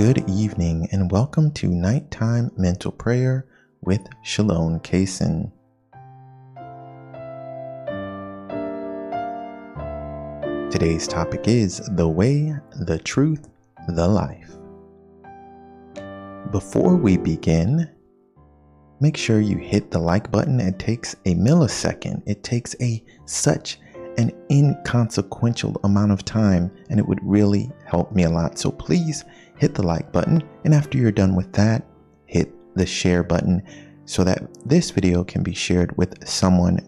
Good evening and welcome to Nighttime Mental Prayer with Shalom Kaysen. Today's topic is the way, the truth, the life. Before we begin, make sure you hit the like button. It takes a millisecond. It takes a such an inconsequential amount of time and it would really help me a lot. So please hit the like button. And after you're done with that, hit the share button so that this video can be shared with someone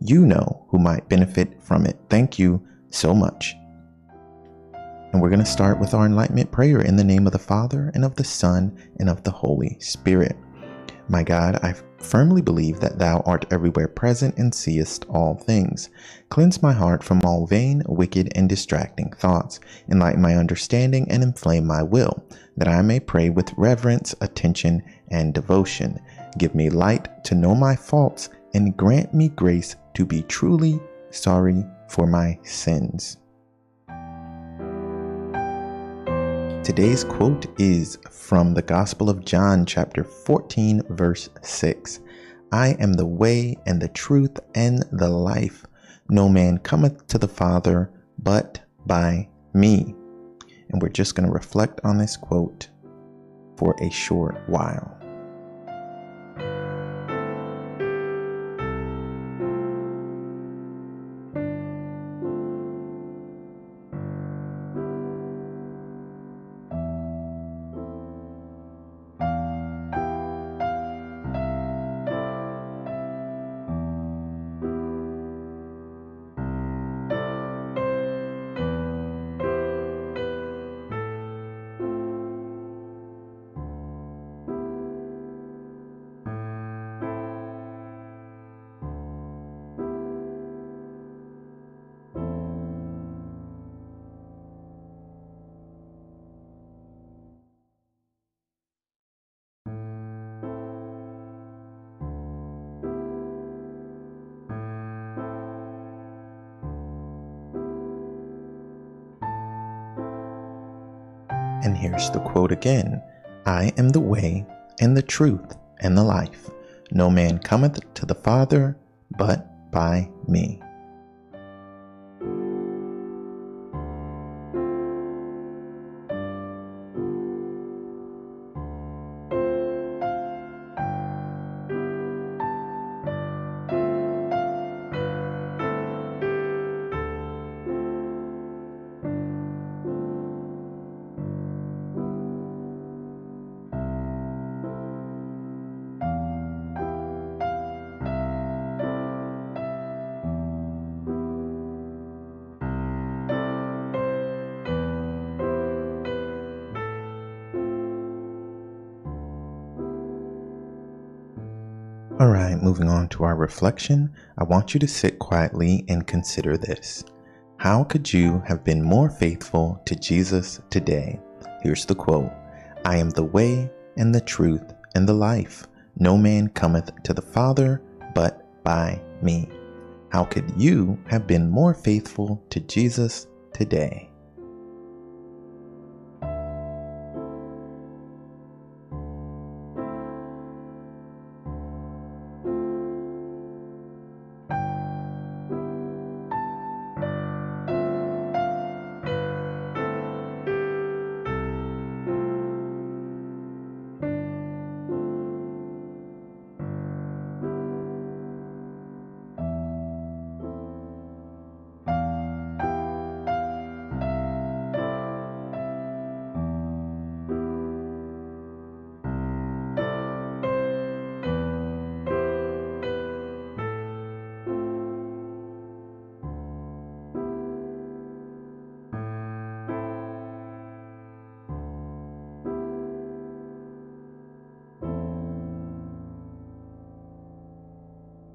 you know who might benefit from it. Thank you so much. And we're going to start with our enlightenment prayer in the name of the Father and of the Son and of the Holy Spirit. My God, I firmly believe that Thou art everywhere present and seest all things. Cleanse my heart from all vain, wicked, and distracting thoughts. Enlighten my understanding and inflame my will, that I may pray with reverence, attention, and devotion. Give me light to know my faults, and grant me grace to be truly sorry for my sins. Today's quote is from the Gospel of John, chapter 14, verse 6. I am the way and the truth and the life. No man cometh to the Father but by me. And we're just going to reflect on this quote for a short while. And here's the quote again I am the way and the truth and the life. No man cometh to the Father but by me. All right, moving on to our reflection, I want you to sit quietly and consider this. How could you have been more faithful to Jesus today? Here's the quote I am the way and the truth and the life. No man cometh to the Father but by me. How could you have been more faithful to Jesus today?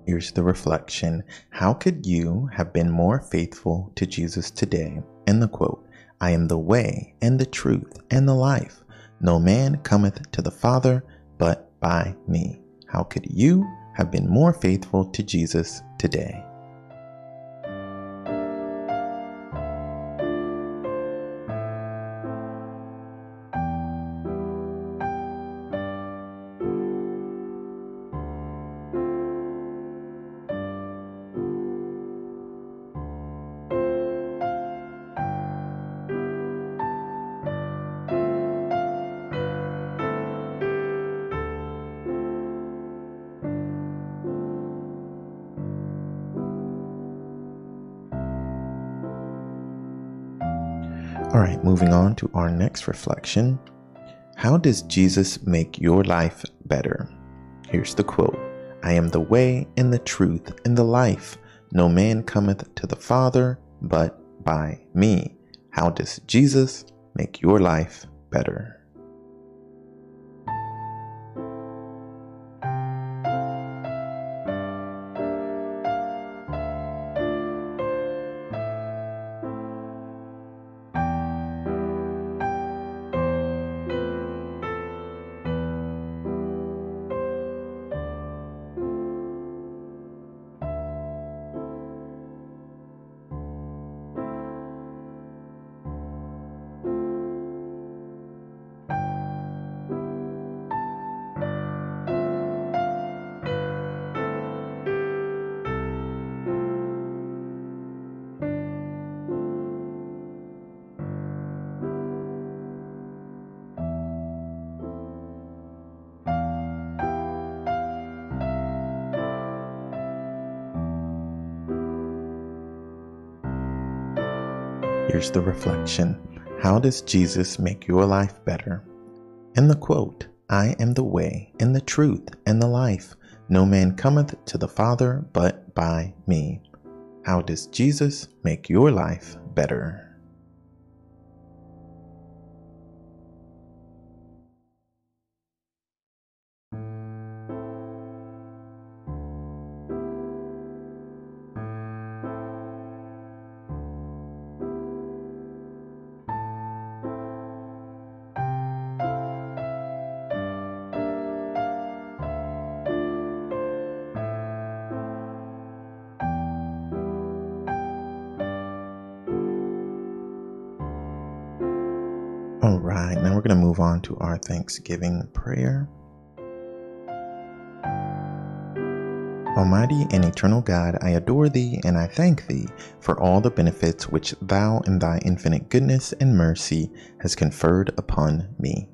Here's the reflection How could you have been more faithful to Jesus today? And the quote I am the way and the truth and the life. No man cometh to the Father but by me. How could you have been more faithful to Jesus today? Right, moving on to our next reflection. How does Jesus make your life better? Here's the quote I am the way and the truth and the life. No man cometh to the Father but by me. How does Jesus make your life better? Here's the reflection How does Jesus make your life better? In the quote, I am the way, and the truth, and the life. No man cometh to the Father but by me. How does Jesus make your life better? Going to move on to our Thanksgiving prayer. Almighty and eternal God, I adore thee and I thank thee for all the benefits which thou in thy infinite goodness and mercy has conferred upon me.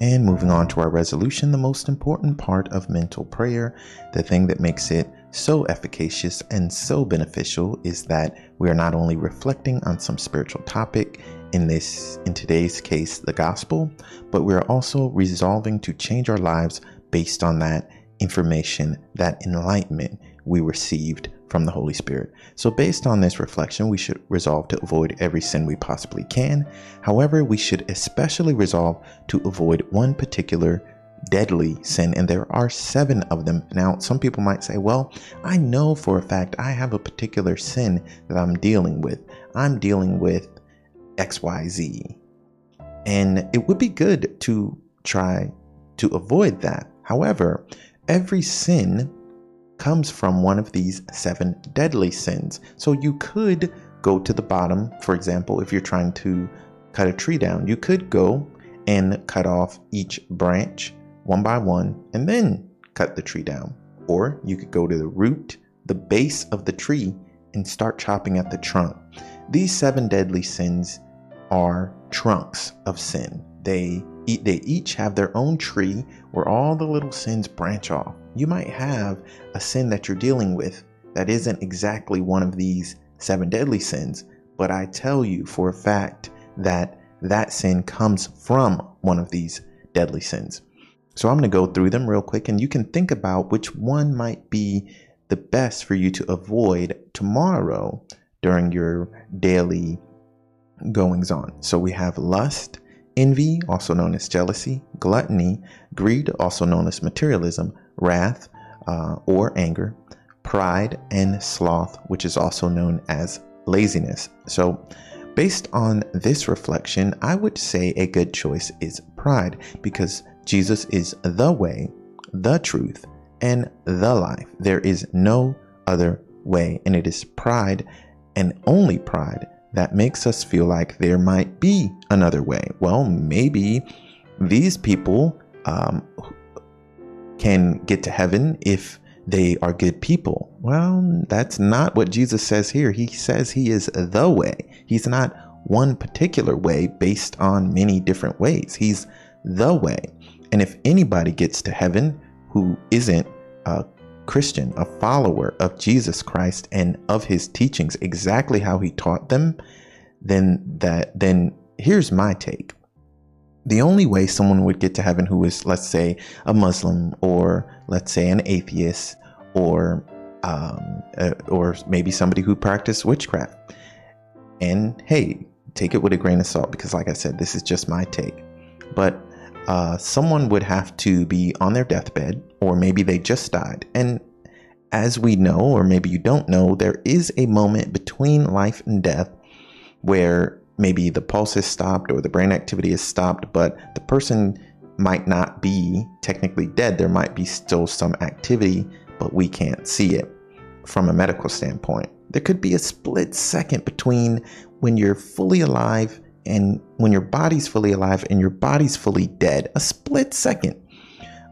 And moving on to our resolution, the most important part of mental prayer, the thing that makes it so efficacious and so beneficial is that we are not only reflecting on some spiritual topic in this in today's case the gospel but we're also resolving to change our lives based on that information that enlightenment we received from the Holy Spirit. So, based on this reflection, we should resolve to avoid every sin we possibly can. However, we should especially resolve to avoid one particular deadly sin, and there are seven of them. Now, some people might say, Well, I know for a fact I have a particular sin that I'm dealing with. I'm dealing with XYZ. And it would be good to try to avoid that. However, every sin comes from one of these seven deadly sins. So you could go to the bottom, for example, if you're trying to cut a tree down, you could go and cut off each branch one by one and then cut the tree down. Or you could go to the root, the base of the tree, and start chopping at the trunk. These seven deadly sins are trunks of sin. They they each have their own tree where all the little sins branch off. You might have a sin that you're dealing with that isn't exactly one of these seven deadly sins, but I tell you for a fact that that sin comes from one of these deadly sins. So I'm going to go through them real quick and you can think about which one might be the best for you to avoid tomorrow during your daily goings on. So we have lust, envy, also known as jealousy, gluttony, greed, also known as materialism, wrath uh, or anger, pride, and sloth, which is also known as laziness. So, based on this reflection, I would say a good choice is pride because Jesus is the way, the truth, and the life. There is no other way, and it is pride and only pride that makes us feel like there might be another way. Well, maybe these people um, can get to heaven if they are good people. Well, that's not what Jesus says here. He says he is the way. He's not one particular way based on many different ways. He's the way. And if anybody gets to heaven who isn't a Christian, a follower of Jesus Christ and of his teachings, exactly how he taught them, then that then here's my take. The only way someone would get to heaven who is, let's say, a Muslim or let's say an atheist or um, uh, or maybe somebody who practiced witchcraft. And hey, take it with a grain of salt because, like I said, this is just my take. But uh, someone would have to be on their deathbed, or maybe they just died. And as we know, or maybe you don't know, there is a moment between life and death where maybe the pulse is stopped or the brain activity is stopped, but the person might not be technically dead. There might be still some activity, but we can't see it from a medical standpoint. There could be a split second between when you're fully alive and when your body's fully alive and your body's fully dead. A split second.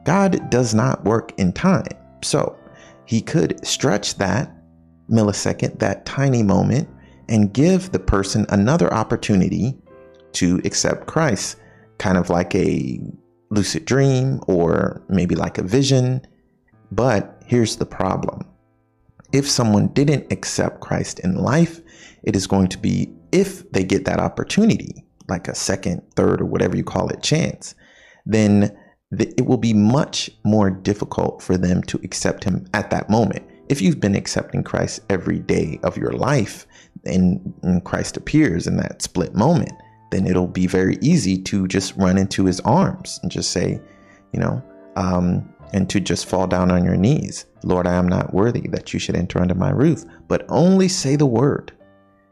God does not work in time. So he could stretch that millisecond, that tiny moment, and give the person another opportunity to accept Christ, kind of like a lucid dream or maybe like a vision. But here's the problem if someone didn't accept Christ in life, it is going to be if they get that opportunity, like a second, third, or whatever you call it, chance, then it will be much more difficult for them to accept Him at that moment. If you've been accepting Christ every day of your life and, and Christ appears in that split moment, then it'll be very easy to just run into His arms and just say, you know, um, and to just fall down on your knees. Lord, I am not worthy that you should enter under my roof, but only say the word,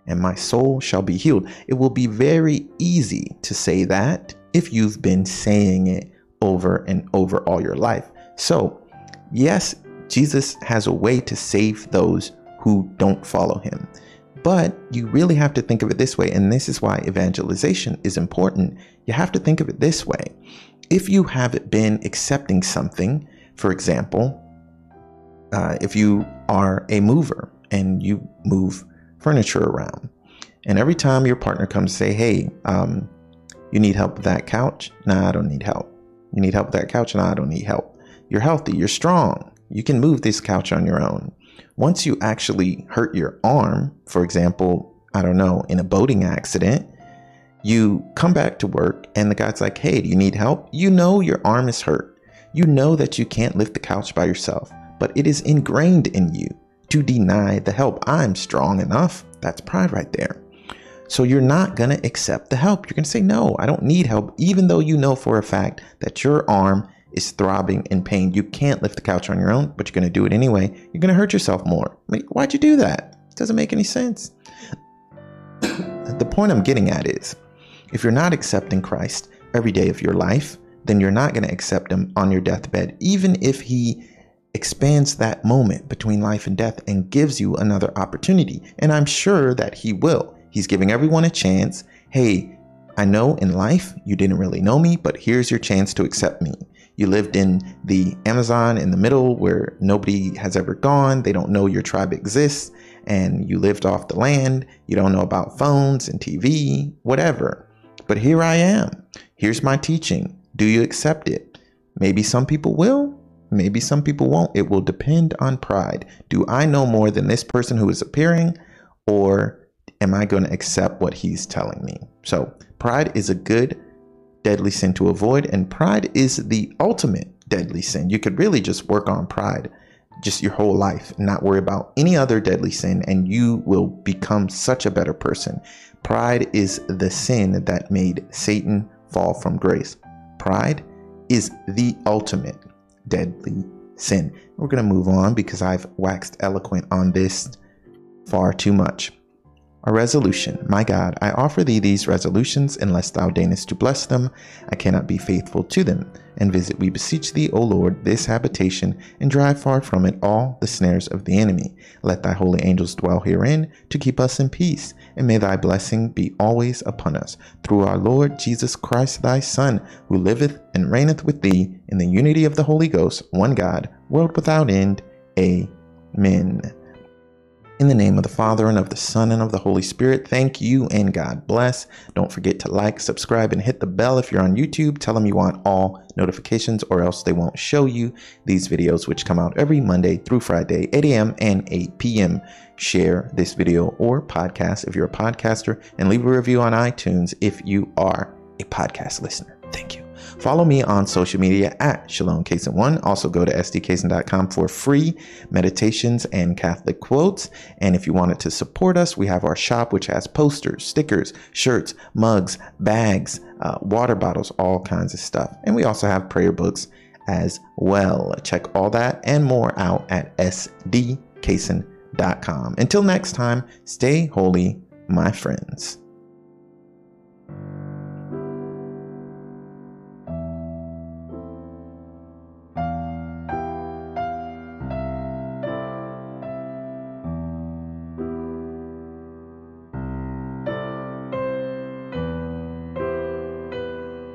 and my soul shall be healed. It will be very easy to say that if you've been saying it over and over all your life. So, yes, Jesus has a way to save those who don't follow him. But you really have to think of it this way, and this is why evangelization is important. You have to think of it this way. If you have been accepting something for example, uh, if you are a mover and you move furniture around, and every time your partner comes to say, "Hey, um, you need help with that couch?" Nah, I don't need help. You need help with that couch? Nah, I don't need help. You're healthy. You're strong. You can move this couch on your own. Once you actually hurt your arm, for example, I don't know, in a boating accident, you come back to work and the guy's like, Hey, do you need help? You know your arm is hurt. You know that you can't lift the couch by yourself, but it is ingrained in you to deny the help. I'm strong enough. That's pride right there. So you're not going to accept the help. You're going to say, No, I don't need help, even though you know for a fact that your arm is throbbing in pain. You can't lift the couch on your own, but you're going to do it anyway. You're going to hurt yourself more. Why'd you do that? It doesn't make any sense. the point I'm getting at is if you're not accepting Christ every day of your life, then you're not going to accept him on your deathbed, even if he expands that moment between life and death and gives you another opportunity. And I'm sure that he will. He's giving everyone a chance. Hey, I know in life you didn't really know me, but here's your chance to accept me. You lived in the Amazon in the middle where nobody has ever gone. They don't know your tribe exists. And you lived off the land. You don't know about phones and TV, whatever. But here I am. Here's my teaching. Do you accept it? Maybe some people will, maybe some people won't. It will depend on pride. Do I know more than this person who is appearing, or am I going to accept what he's telling me? So, pride is a good, deadly sin to avoid, and pride is the ultimate deadly sin. You could really just work on pride just your whole life and not worry about any other deadly sin, and you will become such a better person. Pride is the sin that made Satan fall from grace. Pride is the ultimate deadly sin. We're going to move on because I've waxed eloquent on this far too much. A resolution. My God, I offer thee these resolutions, unless thou deignest to bless them, I cannot be faithful to them. And visit, we beseech thee, O Lord, this habitation, and drive far from it all the snares of the enemy. Let thy holy angels dwell herein, to keep us in peace. And may thy blessing be always upon us, through our Lord Jesus Christ, thy Son, who liveth and reigneth with thee in the unity of the Holy Ghost, one God, world without end. Amen. In the name of the Father, and of the Son, and of the Holy Spirit, thank you and God bless. Don't forget to like, subscribe, and hit the bell if you're on YouTube. Tell them you want all notifications, or else they won't show you these videos, which come out every Monday through Friday, 8 a.m. and 8 p.m. Share this video or podcast if you're a podcaster, and leave a review on iTunes if you are a podcast listener. Thank you. Follow me on social media at Shalom Kaysen1. Also go to sdkaysen.com for free meditations and Catholic quotes. And if you wanted to support us, we have our shop, which has posters, stickers, shirts, mugs, bags, uh, water bottles, all kinds of stuff. And we also have prayer books as well. Check all that and more out at sdkaysen.com. Until next time, stay holy, my friends.